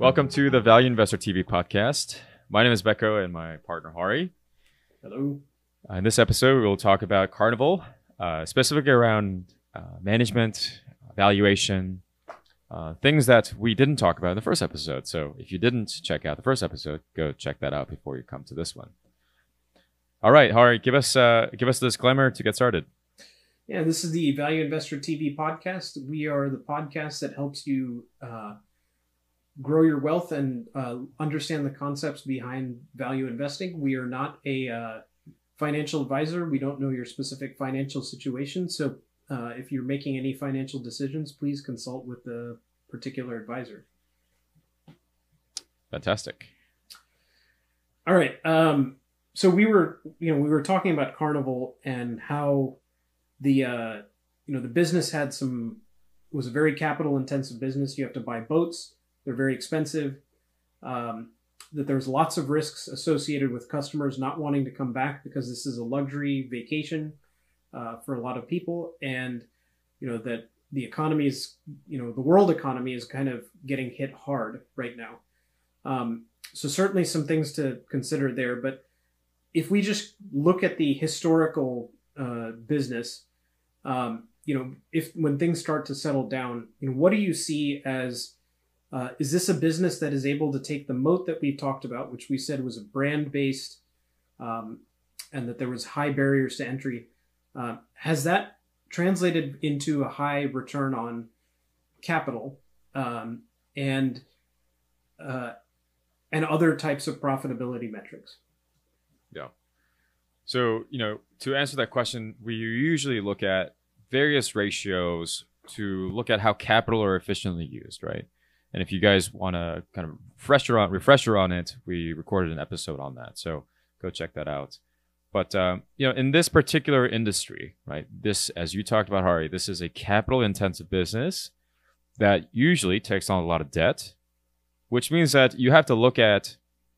Welcome to the Value Investor TV podcast. My name is Becco and my partner Hari. Hello. Uh, in this episode, we will talk about Carnival, uh, specifically around uh, management, valuation, uh, things that we didn't talk about in the first episode. So if you didn't check out the first episode, go check that out before you come to this one. All right, Hari, give us uh, give us a disclaimer to get started. Yeah, this is the Value Investor TV podcast. We are the podcast that helps you uh, grow your wealth and uh, understand the concepts behind value investing. We are not a uh, financial advisor. We don't know your specific financial situation. So uh, if you're making any financial decisions, please consult with the particular advisor. Fantastic. All right. Um, so we were, you know, we were talking about Carnival and how the, uh, you know, the business had some was a very capital intensive business. You have to buy boats; they're very expensive. Um, that there's lots of risks associated with customers not wanting to come back because this is a luxury vacation uh, for a lot of people, and you know that the economy is, you know, the world economy is kind of getting hit hard right now. Um, so certainly some things to consider there, but if we just look at the historical uh, business, um, you know, if when things start to settle down, you know, what do you see as uh, is this a business that is able to take the moat that we talked about, which we said was a brand based, um, and that there was high barriers to entry? Uh, has that translated into a high return on capital um, and uh, and other types of profitability metrics? Yeah. So, you know, to answer that question, we usually look at various ratios to look at how capital are efficiently used, right? And if you guys want to kind of refresher on refresher on it, we recorded an episode on that. So go check that out. But um, you know, in this particular industry, right? This, as you talked about, Hari, this is a capital-intensive business that usually takes on a lot of debt, which means that you have to look at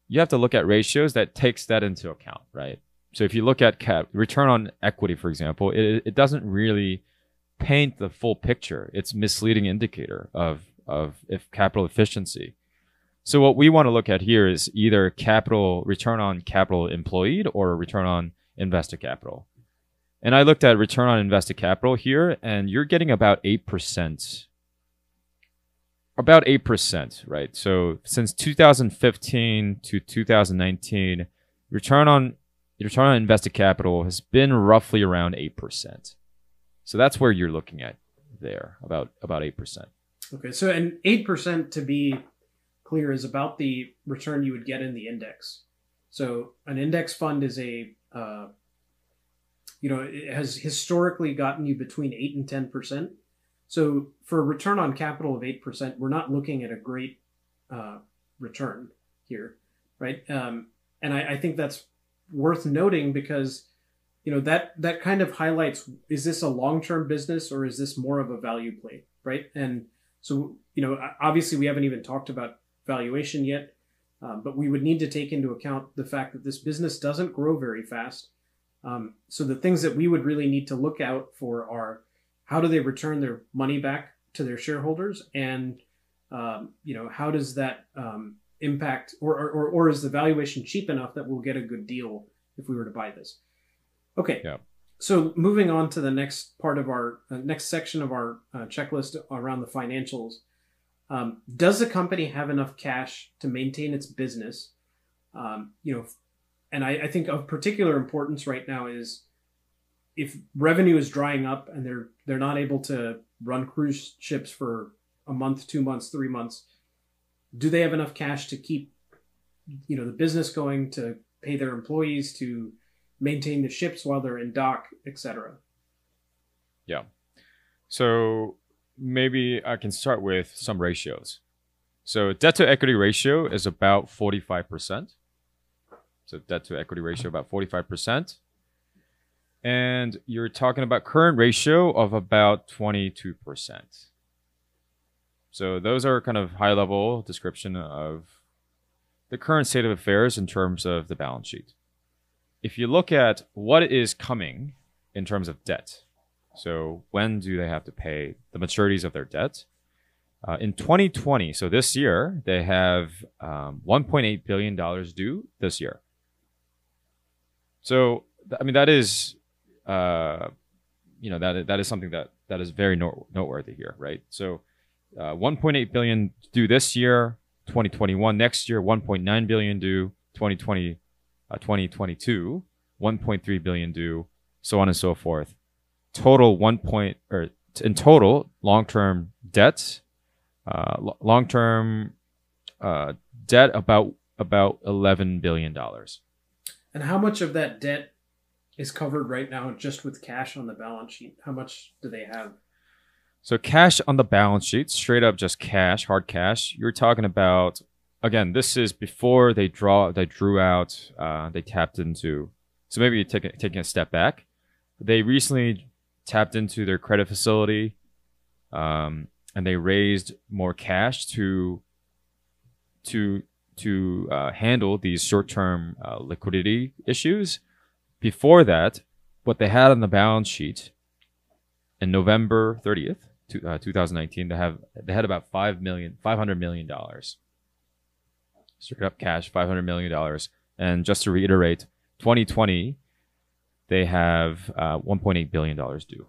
you have to look at ratios that takes that into account, right? So if you look at cap return on equity, for example, it, it doesn't really paint the full picture. It's misleading indicator of of if capital efficiency. So what we want to look at here is either capital return on capital employed or return on invested capital. And I looked at return on invested capital here, and you're getting about eight percent about 8%, right? So since 2015 to 2019, return on return on invested capital has been roughly around 8%. So that's where you're looking at there, about about 8%. Okay, so an 8% to be clear is about the return you would get in the index. So an index fund is a uh, you know, it has historically gotten you between 8 and 10%. So for a return on capital of 8%, we're not looking at a great uh, return here, right? Um, and I, I, think that's worth noting because, you know, that, that kind of highlights, is this a long-term business or is this more of a value play, right? And so, you know, obviously we haven't even talked about valuation yet, um, but we would need to take into account the fact that this business doesn't grow very fast. Um, so the things that we would really need to look out for are how do they return their money back to their shareholders and um, you know how does that um, impact or, or, or is the valuation cheap enough that we'll get a good deal if we were to buy this okay yeah. So moving on to the next part of our uh, next section of our uh, checklist around the financials um, does the company have enough cash to maintain its business? Um, you know and I, I think of particular importance right now is if revenue is drying up and they're they're not able to run cruise ships for a month, two months, three months, do they have enough cash to keep you know the business going to pay their employees to maintain the ships while they're in dock, etc. Yeah. So maybe I can start with some ratios. So debt to equity ratio is about 45%. So debt to equity ratio about 45% and you're talking about current ratio of about 22%. So those are kind of high level description of the current state of affairs in terms of the balance sheet. If you look at what is coming in terms of debt, so when do they have to pay the maturities of their debt? Uh, in 2020, so this year, they have um, 1.8 billion dollars due this year. So, th- I mean, that is, uh, you know, that that is something that that is very note- noteworthy here, right? So, uh, 1.8 billion due this year, 2021 next year, 1.9 billion due 2020, uh, 2022, 1.3 billion due, so on and so forth. Total one point or in total long term debt uh, l- long-term uh, debt about about eleven billion dollars. And how much of that debt is covered right now just with cash on the balance sheet? How much do they have? So cash on the balance sheet, straight up just cash, hard cash. You're talking about again. This is before they draw, they drew out, uh, they tapped into. So maybe taking taking a step back. They recently tapped into their credit facility. Um, and they raised more cash to to to uh, handle these short-term uh, liquidity issues. Before that, what they had on the balance sheet in November 30th, to, uh, 2019, they have they had about five million, five hundred million dollars. Straight up cash, five hundred million dollars. And just to reiterate, 2020, they have uh, 1.8 billion dollars due.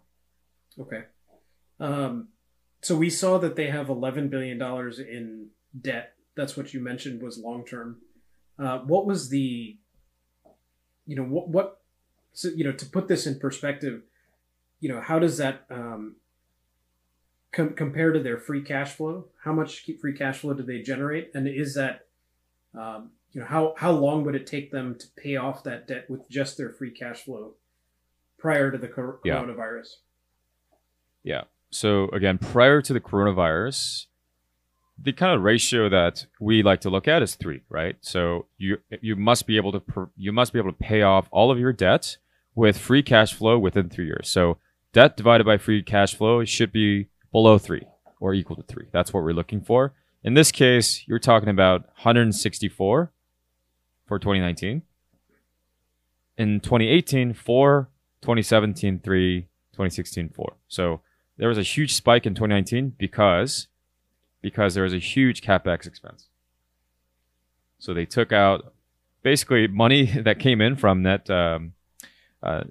Okay. Um, so we saw that they have eleven billion dollars in debt. That's what you mentioned was long term. Uh, what was the, you know, what what, so you know, to put this in perspective, you know, how does that um, com- compare to their free cash flow? How much free cash flow do they generate, and is that, um, you know, how how long would it take them to pay off that debt with just their free cash flow prior to the cor- Yeah. coronavirus? Yeah. So again, prior to the coronavirus, the kind of ratio that we like to look at is three, right? So you you must be able to pr- you must be able to pay off all of your debt with free cash flow within three years. So debt divided by free cash flow should be below three or equal to three. That's what we're looking for. In this case, you're talking about 164 for 2019. In 2018, four. 2017, three. 2016, four. So there was a huge spike in 2019 because because there was a huge capex expense. So they took out basically money that came in from that um, uh,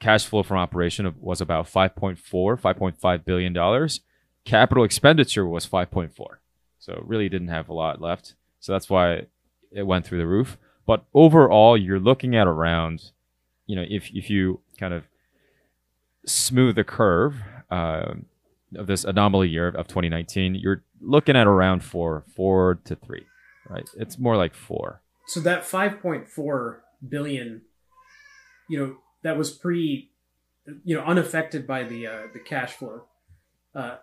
cash flow from operation was about 5.4, 5.5 billion dollars. Capital expenditure was 5.4. So really didn't have a lot left. So that's why it went through the roof. But overall, you're looking at around, you know, if if you kind of smooth the curve uh, of this anomaly year of 2019, you're looking at around four, four to three, right? It's more like four. So that 5.4 billion, you know, that was pre, you know, unaffected by the uh, the cash flow, uh,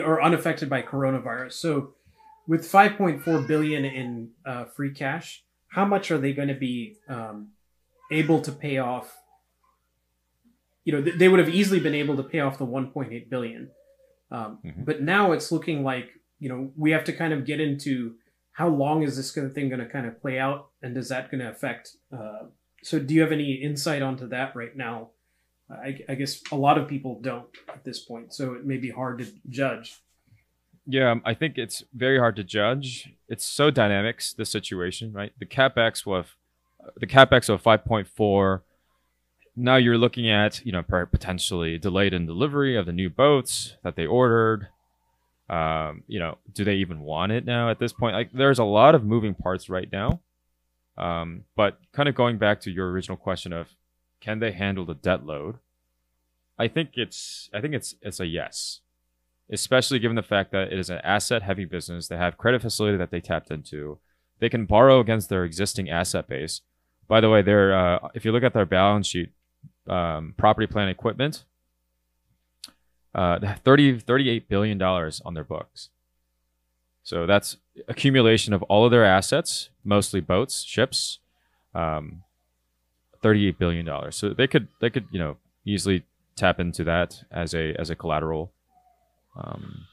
or unaffected by coronavirus. So with 5.4 billion in uh, free cash, how much are they going to be um, able to pay off? You know, th- they would have easily been able to pay off the 1.8 billion, um, Mhm. but now it's looking like you know we have to kind of get into how long is this kind of thing going to kind of play out, and is that going to affect? Uh, so, do you have any insight onto that right now? I, I guess a lot of people don't at this point, so it may be hard to judge. Yeah, um, I think it's very hard to judge. It's so dynamic the situation, right? The capex was the capex of 5.4. Now you're looking at you know potentially delayed in delivery of the new boats that they ordered. Um, you know, do they even want it now at this point? Like, there's a lot of moving parts right now. Um, but kind of going back to your original question of can they handle the debt load? I think it's I think it's it's a yes especially given the fact that it is an asset heavy business. They have credit facility that they tapped into. They can borrow against their existing asset base. By the way, they're, uh, if you look at their balance sheet, um, property, plant, equipment, uh, they have 30, $38 billion on their books. So that's accumulation of all of their assets, mostly boats, ships, um, $38 billion. So they could, they could, you know, easily tap into that as a, as a collateral. Um,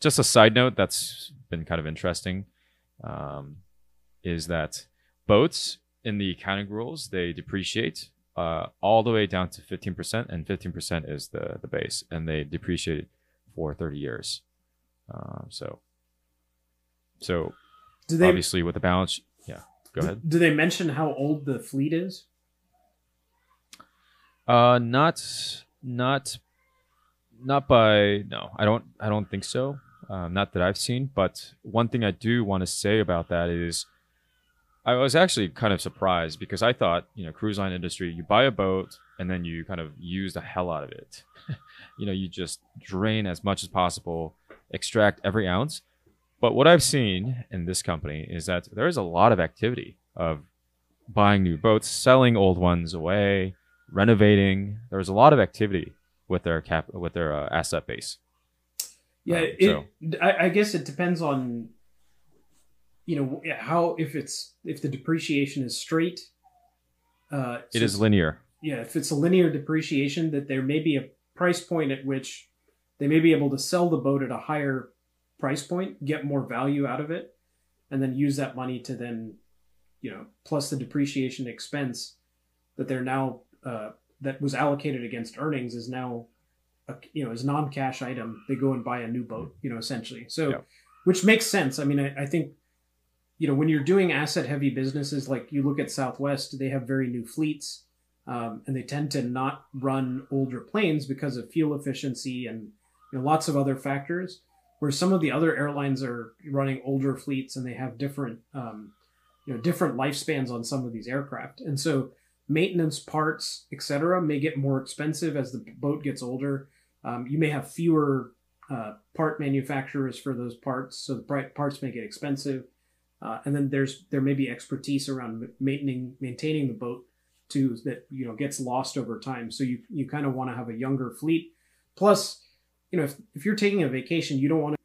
just a side note that's been kind of interesting um, is that boats in the accounting rules they depreciate uh, all the way down to 15% and 15% is the, the base and they depreciate for 30 years Um, so, so Do they obviously with the balance, yeah. Go ahead. do they mention how old the fleet is? Uh, not, not, not by no. I don't. I don't think so. Um, not that I've seen. But one thing I do want to say about that is, I was actually kind of surprised because I thought, you know, cruise line industry, you buy a boat and then you kind of use the hell out of it. you know, you just drain as much as possible, extract every ounce. But what I've seen in this company is that there is a lot of activity of buying new boats, selling old ones away, renovating. There's a lot of activity with their cap with their uh, asset base. Yeah, Um, it, so- I, I guess it depends on you know how if it's if the depreciation is straight. Uh, It so is linear. yeah, if it's a linear depreciation, that there may be a price point at which they may be able to sell the boat at a higher price point, get more value out of it, and then use that money to then, you know, plus the depreciation expense that they're now uh, that was allocated against earnings is now, a, you know, is non-cash item. They go and buy a new boat, you know, essentially. So, Yeah. which makes sense. I mean, I, I think. You know, when you're doing asset heavy businesses, like you look at Southwest, they have very new fleets um, and they tend to not run older planes because of fuel efficiency and you know, lots of other factors. Where some of the other airlines are running older fleets and they have different, um, you know, different lifespans on some of these aircraft, and so maintenance parts, etc., may get more expensive as the boat gets older. Um, you may have fewer uh, part manufacturers for those parts, so the parts may get expensive. Uh, and then there's there may be expertise around maintaining maintaining the boat too that you know gets lost over time. So you you kind of want to have a younger fleet. Plus, you know, if, if you're taking a vacation, you don't want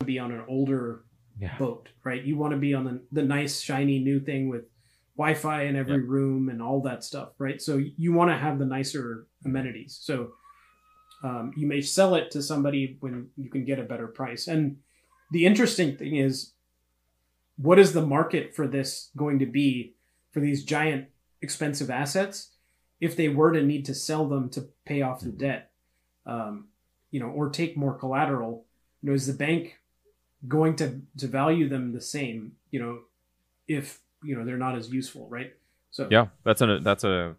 to be on an older Yeah. boat, right? You want to be on the, the nice shiny new thing with Wi-Fi in every room and all that stuff, right? So you want to have the nicer amenities. So um, you may sell it to somebody when you can get a better price. And the interesting thing is, what is the market for this going to be for these giant expensive assets if they were to need to sell them to pay off the debt, um, you know, or take more collateral? You know, is the bank going to to value them the same? You know, if you know they're not as useful, right? So Yeah, that's a that's a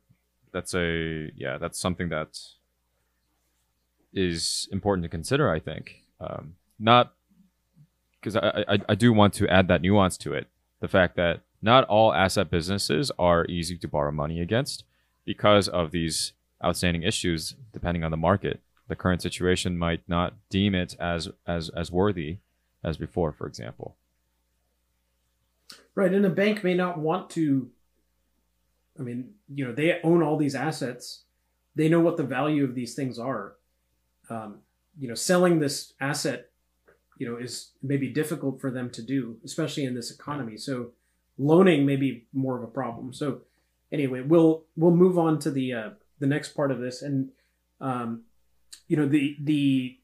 that's a yeah that's something that is important to consider. I think um, not because I, I I do want to add that nuance to it. The fact that not all asset businesses are easy to borrow money against because of these outstanding issues. Depending on the market, the current situation might not deem it as as as worthy as before, for example. Right, and a bank may not want to. I mean, you know, they own all these assets. They know what the value of these things are. Um, you know, selling this asset, you know, is maybe difficult for them to do, especially in this economy. So, loaning may be more of a problem. So, anyway, we'll we'll move on to the uh, the next part of this, and um, you know, the the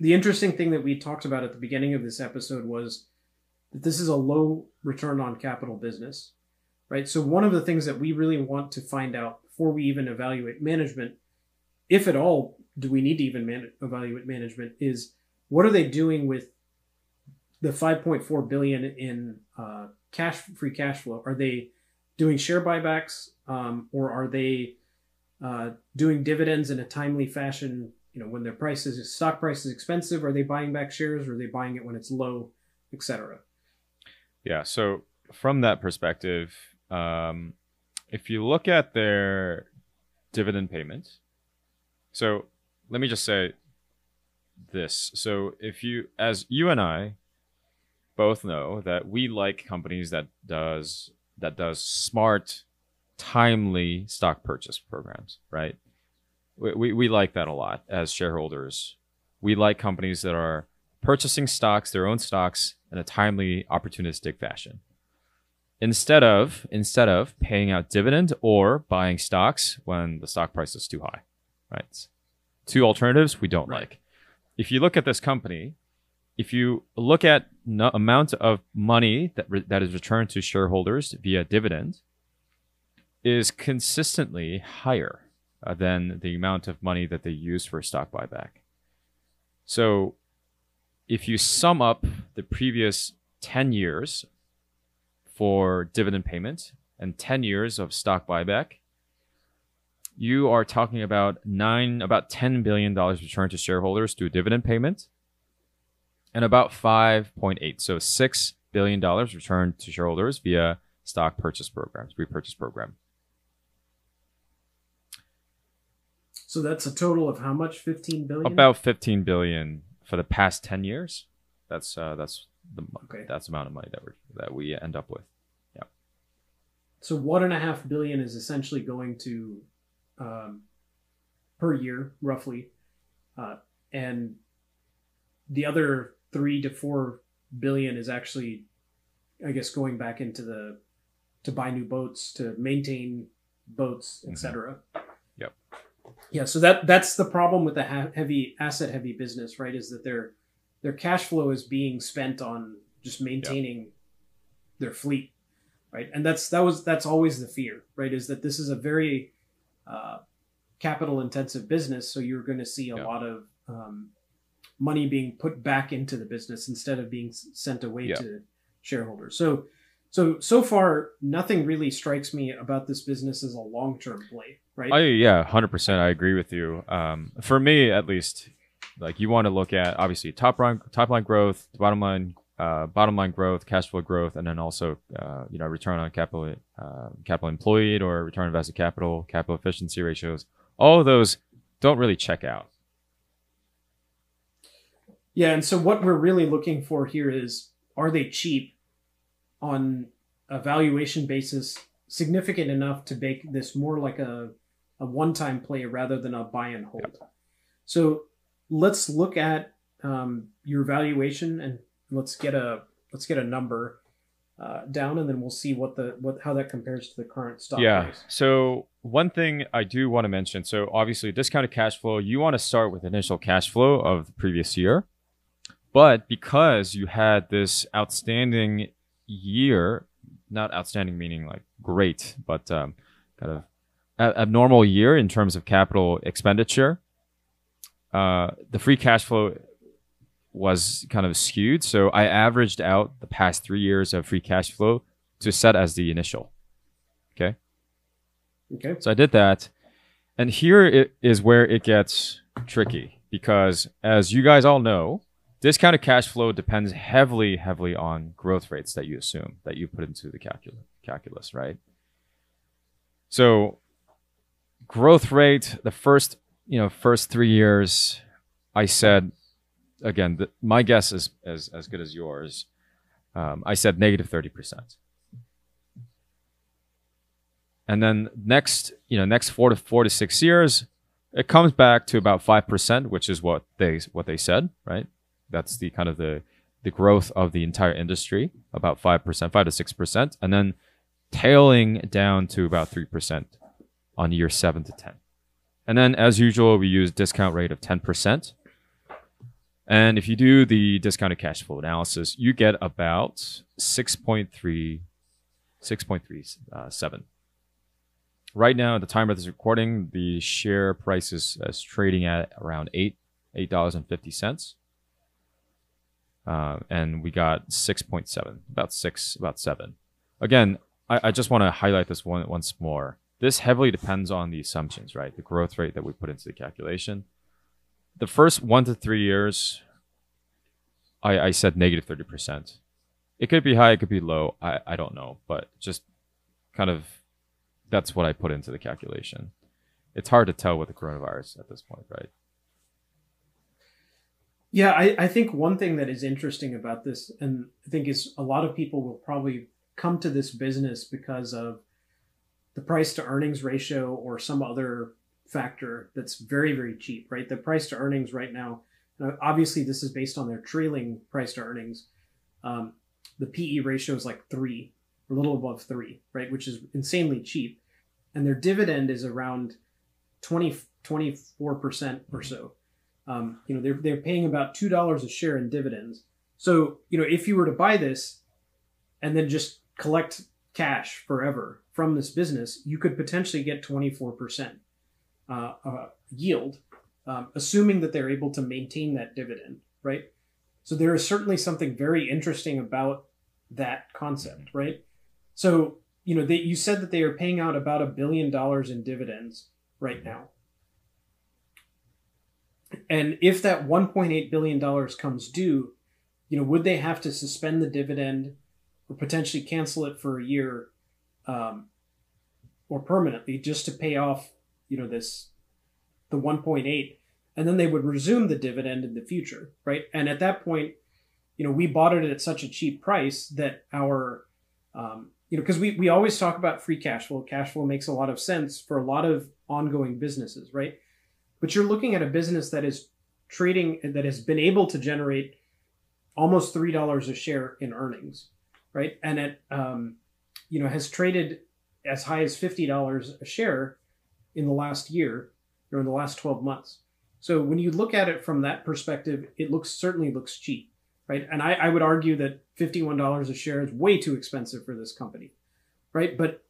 the interesting thing that we talked about at the beginning of this episode was that this is a low return on capital business, right? So one of the things that we really want to find out before we even evaluate management, if at all, do we need to even man- evaluate management? Is what are they doing with the 5.4 billion in uh, cash free cash flow? Are they doing share buybacks, um, or are they uh, doing dividends in a timely fashion? You know, when their price is stock price is expensive, are they buying back shares? Or are they buying it when it's low, etc. Yeah. So from that perspective, um, if you look at their dividend payments, so let me just say this. So if you, as you and I both know that we like companies that does that does smart, timely stock purchase programs, right? We, we, we like that a lot as shareholders. We like companies that are purchasing stocks, their own stocks, in a timely, opportunistic fashion. Instead of instead of paying out dividend or buying stocks when the stock price is too high, right? Two alternatives we don't Right. like. If you look at this company, if you look at no amount of money that re- that is returned to shareholders via dividend, is consistently higher uh, than the amount of money that they use for stock buyback. So if you sum up the previous 10 years for dividend payment and 10 years of stock buyback, you are talking about nine, about $10 billion returned to shareholders through dividend payment and about 5.8, so $6 billion returned to shareholders via stock purchase programs, repurchase program. So that's a total of how much? 15 billion? About 15 billion for the past 10 years. That's uh, that's the Okay. that's the amount of money that we that we end up with. yeah So one and a half billion is essentially going to um, per year, roughly, uh, and the other three to four billion is actually, I guess, going back into the to buy new boats, to maintain boats, etc. Yep. Yeah, so that that's the problem with the ha- heavy asset heavy business, right? Is that their their cash flow is being spent on just maintaining their fleet right and that's that was that's always the fear right is that this is a very uh, capital intensive business so you're going to see a Yeah. lot of um, money being put back into the business instead of being sent away Yeah. to shareholders so so so far nothing really strikes me about this business as a long-term play right I yeah, hundred percent. I agree with you. Um, for me, at least, like you want to look at obviously top line top line growth, bottom line uh, bottom line growth, cash flow growth, and then also uh, you know return on capital uh, capital employed or return on invested capital, capital efficiency ratios. All of those don't really check out. Yeah, and so what we're really looking for here is are they cheap on a valuation basis significant enough to make this more like a, a one-time play rather than a buy and hold. So let's look at um, your valuation and let's get a let's get a number uh, down and then we'll see what the what how that compares to the current stock yeah. price. So one thing I do want to mention. So obviously, discounted cash flow. You want to start with initial cash flow of the previous year, but because you had this outstanding year, not outstanding meaning like great, but um, kind of a- abnormal year in terms of capital expenditure. Uh, the free cash flow was kind of skewed, so I averaged out the past three years of free cash flow to set as the initial. Okay. Okay. So I did that. And here it is where it gets tricky because, as you guys all know, discounted cash flow depends heavily, heavily on growth rates that you assume that you put into the calculus, calculus right? So, growth rate, the first, you know, first three years, I said, again, the, my guess is as, as good as yours. Um, I said negative 30%. And then next, you know, next four to four to six years, it comes back to about five percent, which is what they what they said, right? That's the kind of the the growth of the entire industry, about five percent, five to six percent, and then tailing down to about three percent on year seven to ten. And then, as usual, we use discount rate of ten percent. And if you do the discounted cash flow analysis, you get about 6.3, 6.37. Uh, right now, at the time of this recording, the share price is, is trading at around eight, $8.50 uh, and we got six point seven, about six, about seven. Again, I, I just want to highlight this one once more. This heavily depends on the assumptions, right? The growth rate that we put into the calculation. The first one to three years, I, I said negative thirty percent. It could be high, it could be low. I, I don't know, but just kind of that's what I put into the calculation. It's hard to tell with the coronavirus at this point, right? Yeah, I, I think one thing that is interesting about this, and I think is a lot of people will probably come to this business because of the price to earnings ratio or some other factor that's very, very cheap, right? The price to earnings right now, now, obviously, this is based on their trailing price to earnings. Um, the PE ratio is like three, a little above three, right? Which is insanely cheap. And their dividend is around 20, 24% or so. Um, you know, they're, they're paying about $2 a share in dividends. So, you know, if you were to buy this and then just collect cash forever from this business, you could potentially get 24% uh, uh, yield. um, assuming that they're able to maintain that dividend, right? So there is certainly something very interesting about that concept, right? So you know, they, you said that they are paying out about a billion dollars in dividends right now. And if that 1.8 billion dollars comes due, you know, would they have to suspend the dividend or potentially cancel it for a year um, or permanently just to pay off, you know, this the 1.8 and then they would resume the dividend in the future, right? And at that point, you know, we bought it at such a cheap price that our um, you know, because we, we always talk about free cash flow. Cash flow makes a lot of sense for a lot of ongoing businesses, right? But you're looking at a business that is trading that has been able to generate almost three dollars a share in earnings, right? And it um, you know has traded as high as fifty dollars a share in the last year or in the last twelve months. So when you look at it from that perspective, it looks certainly looks cheap right? And I, I would argue that $51 a share is way too expensive for this company, right? But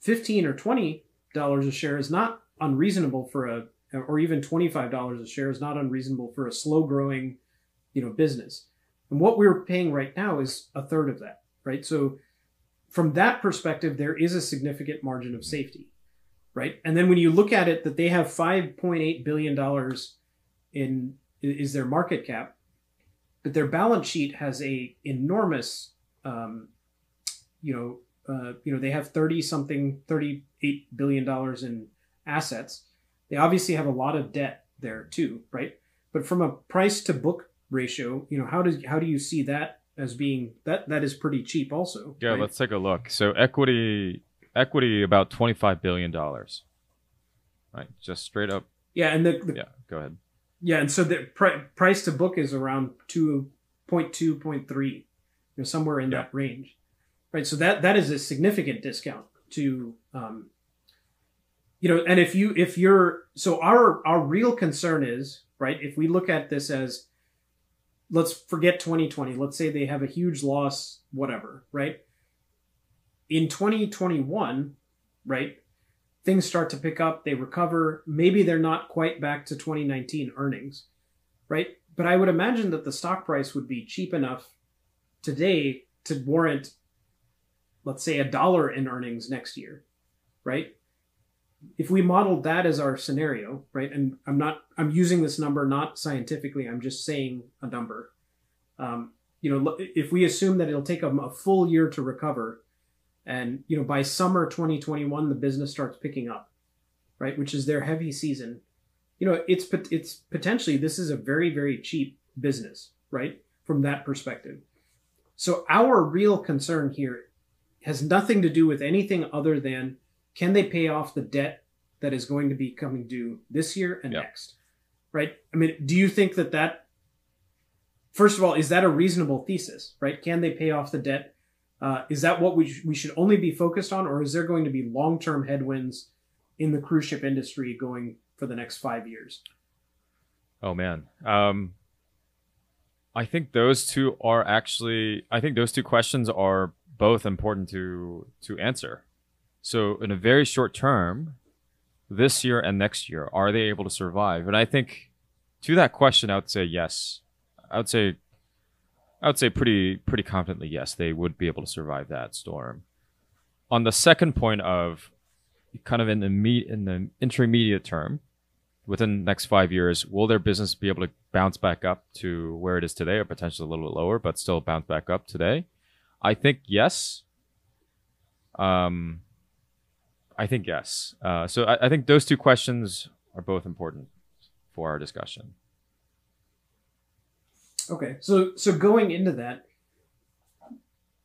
15 or $20 a share is not unreasonable for a, or even $25 a share is not unreasonable for a slow growing, you know, business. And what we're paying right now is a third of that, right? So from that perspective, there is a significant margin of safety, right? And then when you look at it, that they have $5.8 billion in is their market cap but their balance sheet has a enormous, um, you know, uh, you know, they have thirty something, thirty eight billion dollars in assets. They obviously have a lot of debt there too, right? But from a price to book ratio, you know, how does how do you see that as being that that is pretty cheap also? Yeah, right? let's take a look. So equity equity about twenty five billion dollars. Right, just straight up. Yeah, and the, the yeah, go ahead. Yeah, and so the pr- price to book is around 2.2, 0.3, you know, somewhere in Yeah. that range, right? So that that is a significant discount to, um, you know, and if you if you're so our our real concern is right if we look at this as let's forget 2020 let's say they have a huge loss whatever right in 2021 right things start to pick up, they recover. Maybe they're not quite back to 2019 earnings, right? But I would imagine that the stock price would be cheap enough today to warrant, let's say, a dollar in earnings next year, right? If we modeled that as our scenario, right? And I'm not, I'm using this number not scientifically, I'm just saying a number. Um, you know, if we assume that it'll take them a full year to recover, and you know by summer 2021 the business starts picking up right which is their heavy season you know it's it's potentially this is a very very cheap business right from that perspective so our real concern here has nothing to do with anything other than can they pay off the debt that is going to be coming due this year and Yep. next right i mean do you think that that first of all is that a reasonable thesis right can they pay off the debt uh, is that what we, sh- we should only be focused on, or is there going to be long term headwinds in the cruise ship industry going for the next five years? Oh man. Um I think those two are actually I think those two questions are both important to to answer. So in a very short term, this year and next year, are they able to survive? And I think to that question I would say yes. I would say I would say pretty pretty confidently yes, they would be able to survive that storm. On the second point of kind of in the meet in the intermediate term, within the next five years, will their business be able to bounce back up to where it is today, or potentially a little bit lower, but still bounce back up today? I think yes. Um, I think yes. Uh, so I, I think those two questions are both important for our discussion. Okay, so so going into that,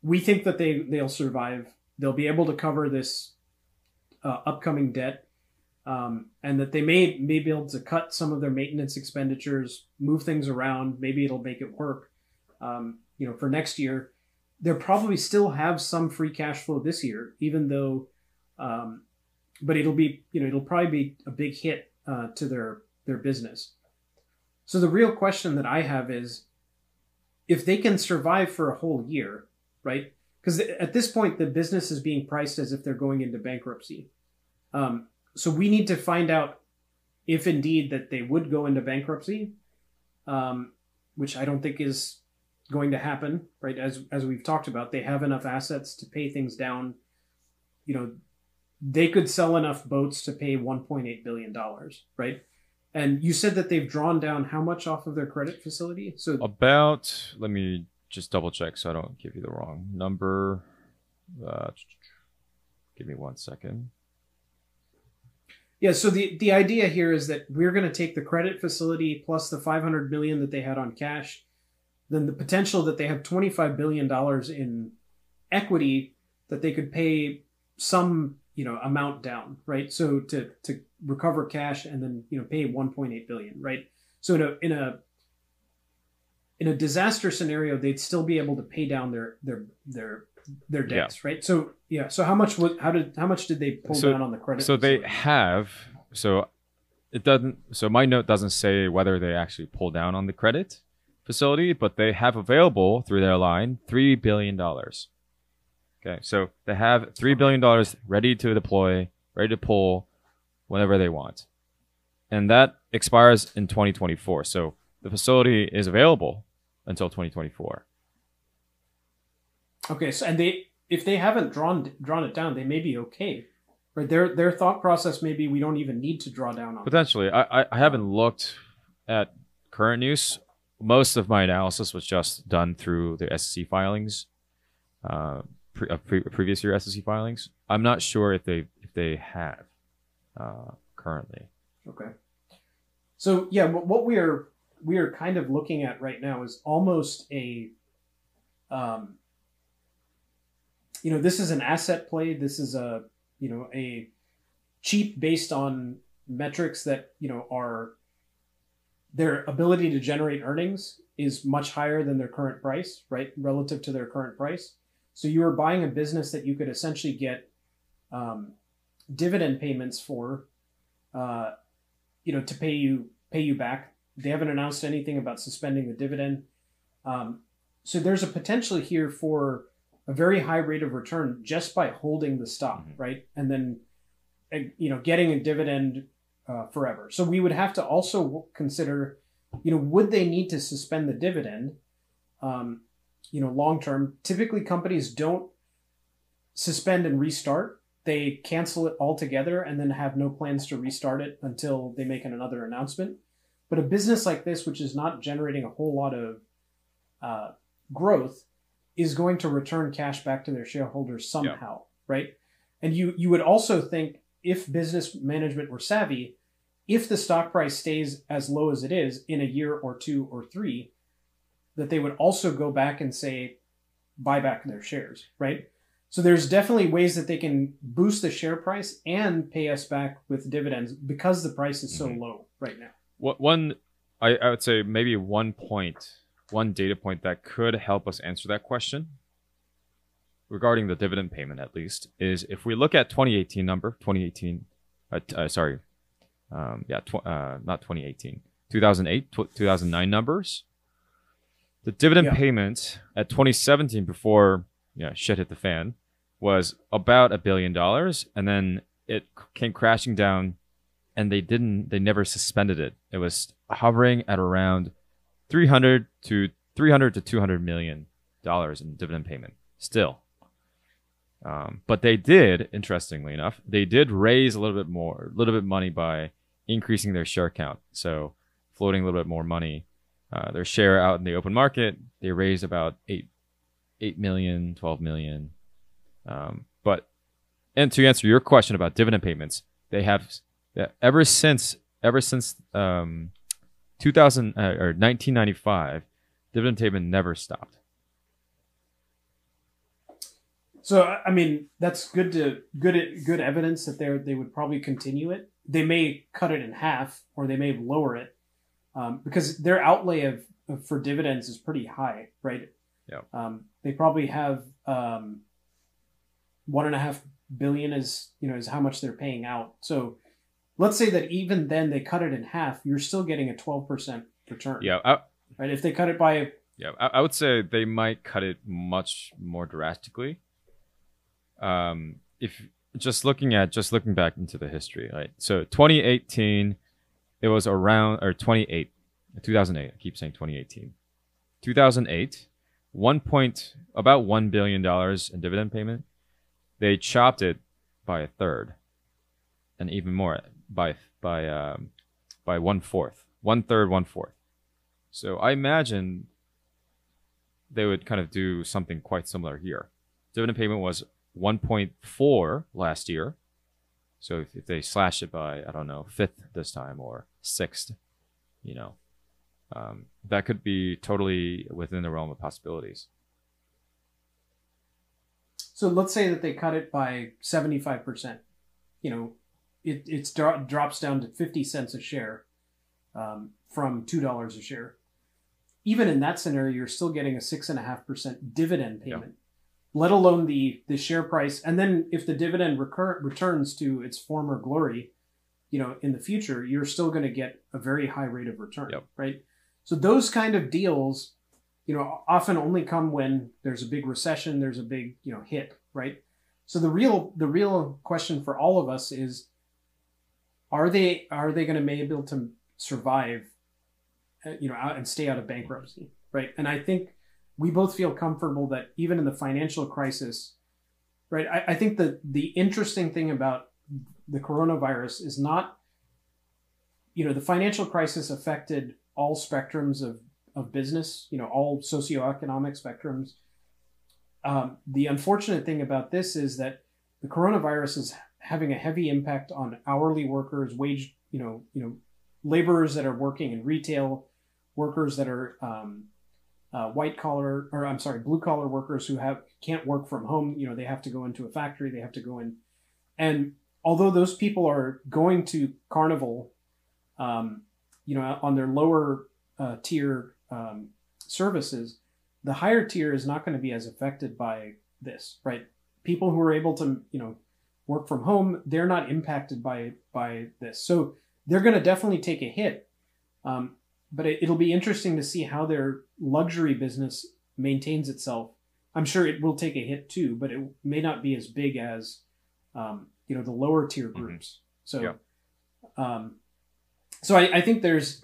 we think that they they'll survive. They'll be able to cover this uh, upcoming debt, um, and that they may may be able to cut some of their maintenance expenditures, move things around. Maybe it'll make it work. Um, you know, for next year, they'll probably still have some free cash flow this year, even though, um, but it'll be you know it'll probably be a big hit uh, to their their business. So the real question that I have is if they can survive for a whole year, right? Because at this point, the business is being priced as if they're going into bankruptcy. Um, so we need to find out if indeed that they would go into bankruptcy, um, which I don't think is going to happen, right? As as we've talked about, they have enough assets to pay things down. You know, they could sell enough boats to pay 1.8 billion dollars, right? And you said that they've drawn down how much off of their credit facility? So About, let me just double check so I don't give you the wrong number. Uh, give me one second. Yeah, so the the idea here is that we're going to take the credit facility plus the 500 million that they had on cash, then the potential that they have 25 billion dollars in equity that they could pay some, you know, amount down, right? So to to recover cash and then, you know, pay 1.8 billion, right? So in a in a in a disaster scenario, they'd still be able to pay down their their their their debts, right? So yeah, so how much was how did how much did they pull So- down on the credit? So they have, so it doesn't, so my note doesn't say whether they actually pull down on the credit facility, but they have available through their line $3 billion. Okay, so they have $3 billion ready to deploy, ready to pull whenever they want. And that expires in 2024. So the facility is available until 2024. Okay, so and they if they haven't drawn drawn it down, they may be okay. Right? Their their thought process may be we don't even need to draw down on. Potentially. I, I, haven't looked at current news. Most of my analysis was just done through the SEC filings, uh, pre, uh, pre, previous year SEC filings. I'm not sure if they if they have uh, currently. Okay. So yeah, what, what we are we are kind of looking at right now is almost a, um, you know, this is an asset play. This is a you know a cheap based on metrics that you know are their ability to generate earnings is much higher than their current price, right? Relative to their current price. So you are buying a business that you could essentially get um, dividend payments for, uh, you know, to pay you pay you back. They haven't announced anything about suspending the dividend. Um, so there's a potential here for a very high rate of return just by holding the stock, Mhm. right? And then, uh, you know, getting a dividend uh, forever. So we would have to also consider, you know, would they need to suspend the dividend? Um, you know, long term. Typically, companies don't suspend and restart. They cancel it altogether and then have no plans to restart it until they make another announcement. But a business like this, which is not generating a whole lot of uh, growth, is going to return cash back to their shareholders somehow, right? And you you would also think if business management were savvy, if the stock price stays as low as it is in a year or two or three, that they would also go back and say, buy back their shares, right? So there's definitely ways that they can boost the share price and pay us back with dividends because the price is so Mhm. low right now. What one, I, I would say maybe one point, one data point that could help us answer that question regarding the dividend payment, at least, is if we look at 2018 number, 2018, uh, t- uh, sorry, um, yeah, tw- uh, not 2018, 2008, tw- 2009 numbers. The dividend Yeah. payment at 2017 before yeah shit hit the fan was about a billion dollars, and then it came crashing down and they didn't they never suspended it. It was hovering at around 300 to 300 to 200 million dollars in dividend payment still. Um, but they did interestingly enough they did raise a little bit more a little bit money by increasing their share count. So floating a little bit more money uh, their share out in the open market they raised about 8 8 million 12 million um, but and to answer your question about dividend payments they have ever since ever since um, 2000 uh, or 1995, dividend payment never stopped. So I I mean, that's good to good good evidence that they they would probably continue it. They may cut it in half, or they may lower it, um, because their outlay of, of for dividends is pretty high, right? Yeah. Um, they probably have um, one and a half billion is you know is how much they're paying out. So let's say that even then they cut it in half, you're still getting a twelve percent return. Yeah, I, Right. If they cut it by yeah, I, I would say they might cut it much more drastically. Um, if just looking at just looking back into the history, right? So 2018, it was around or 28, 2008. I keep saying 2018. 2008, one point about one billion dollars in dividend payment. They chopped it by a third, and even more by by um, by one fourth, one third, one fourth. So I imagine they would kind of do something quite similar here. Dividend payment was 1.4 last year. So if, if they slash it by, I don't know, fifth this time or sixth, you know, um, that could be totally within the realm of possibilities. So let's say that they cut it by 75%. You know, it it's dro- drops down to 50 cents a share um, from $2 a share. Even in that scenario, you're still getting a 6.5% dividend payment. Let alone the the share price. And then if the dividend recur, returns to its former glory, you know, in the future, you're still going to get a very high rate of return, Yep. right? So those kind of deals, you know, often only come when there's a big recession, there's a big, you know, hit, right? So the real the real question for all of us is are they are they going to be able to survive uh, you know out and stay out of bankruptcy, right? And I think we both feel comfortable that even in the financial crisis, right? I, I think that the interesting thing about the coronavirus is not, you know, the financial crisis affected all spectrums of, of business, you know, all socioeconomic spectrums. Um, the unfortunate thing about this is that the coronavirus is having a heavy impact on hourly workers, wage, you know, you know, laborers that are working in retail, workers that are um, uh, white collar or I'm sorry, blue collar workers who have can't work from home. You know, they have to go into a factory. They have to go in, and although those people are going to Carnival, um, you know, on their lower uh, tier um, services, the higher tier is not going to be as affected by this, right? People who are able to, you know, work from home, they're not impacted by by this, so they're going to definitely take a hit. Um, but it, will be interesting to see how their luxury business maintains itself. I'm sure it will take a hit too, but it may not be as big as um, you know the lower tier mm-hmm. groups. Mm-hmm. So, yeah. um, so I, I think there's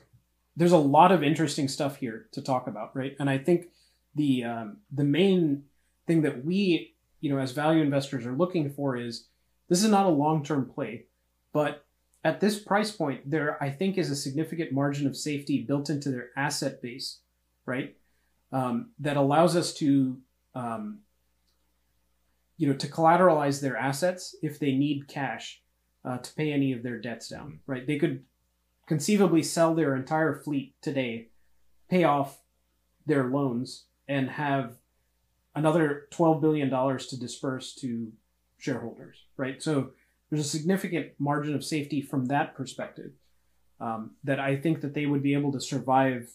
there's a lot of interesting stuff here to talk about, right? And I think the um, the main thing that we you know as value investors are looking for is this is not a long term play, but at this price point, there I think is a significant margin of safety built into their asset base, right? Um, that allows us to, um, you know, to collateralize their assets if they need cash uh, to pay any of their debts down, right? They could conceivably sell their entire fleet today, pay off their loans, and have another twelve billion dollars to disperse to shareholders, right? So there's a significant margin of safety from that perspective um, that I think that they would be able to survive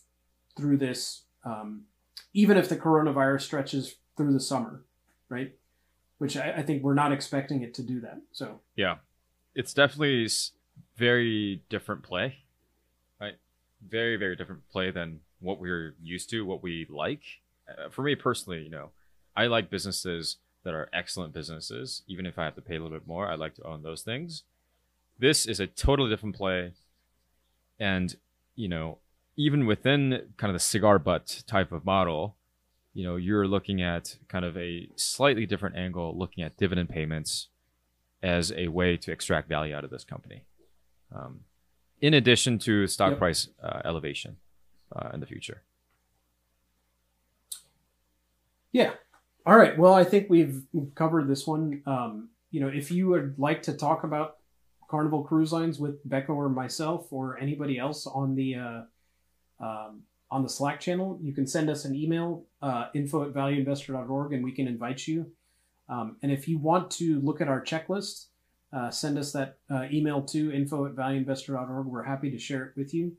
through this, um, even if the coronavirus stretches through the summer, right? Which I, I, think we're not expecting it to do that. So yeah, it's definitely very different play, right? Very very different play than what we're used to, what we like. Uh, for me personally, you know, I like businesses that are excellent businesses. Even if I have to pay a little bit more, I'd like to own those things. This is a totally different play. And, you know, even within kind of the cigar butt type of model, you know, you're looking at kind of a slightly different angle, looking at dividend payments as a way to extract value out of this company. Um, in addition to stock yep. price uh, elevation uh, in the future. Yeah, all right. Well, I think we've covered this one. Um, you know, if you would like to talk about Carnival Cruise Lines with Becca or myself or anybody else on the uh, um, on the Slack channel, you can send us an email, uh, info at valueinvestor.org, and we can invite you. Um, and if you want to look at our checklist, uh, send us that uh, email to info at valueinvestor.org. We're happy to share it with you.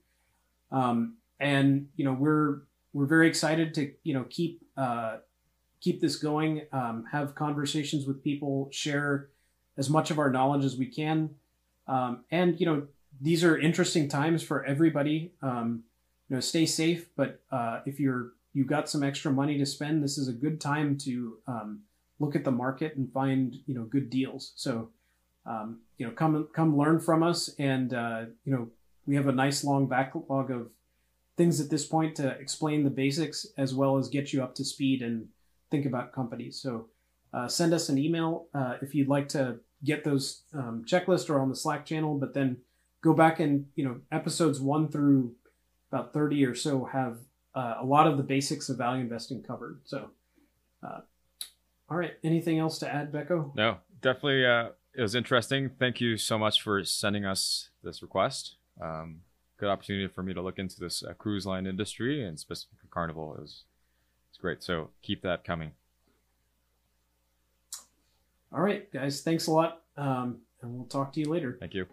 Um, and you know, we're we're very excited to you know keep uh, keep this going, um, have conversations with people, share as much of our knowledge as we can. Um, and, you know, these are interesting times for everybody. Um, you know, stay safe, but uh, if you're you've got some extra money to spend, this is a good time to um, look at the market and find you know good deals. So, um, you know, come come learn from us, and uh, you know, we have a nice long backlog of things at this point to explain the basics as well as get you up to speed and think about companies. So uh, send us an email uh, if you'd like to get those um, checklists or on the Slack channel, but then go back and you know episodes one through about 30 or so have uh, a lot of the basics of value investing covered. So, uh, all right, anything else to add, Becca? No, definitely. Uh, it was interesting. Thank you so much for sending us this request. Um, good opportunity for me to look into this uh, cruise line industry and specifically Carnival. It's great. So keep that coming. All right, guys. Thanks a lot. Um, and we'll talk to you later. Thank you.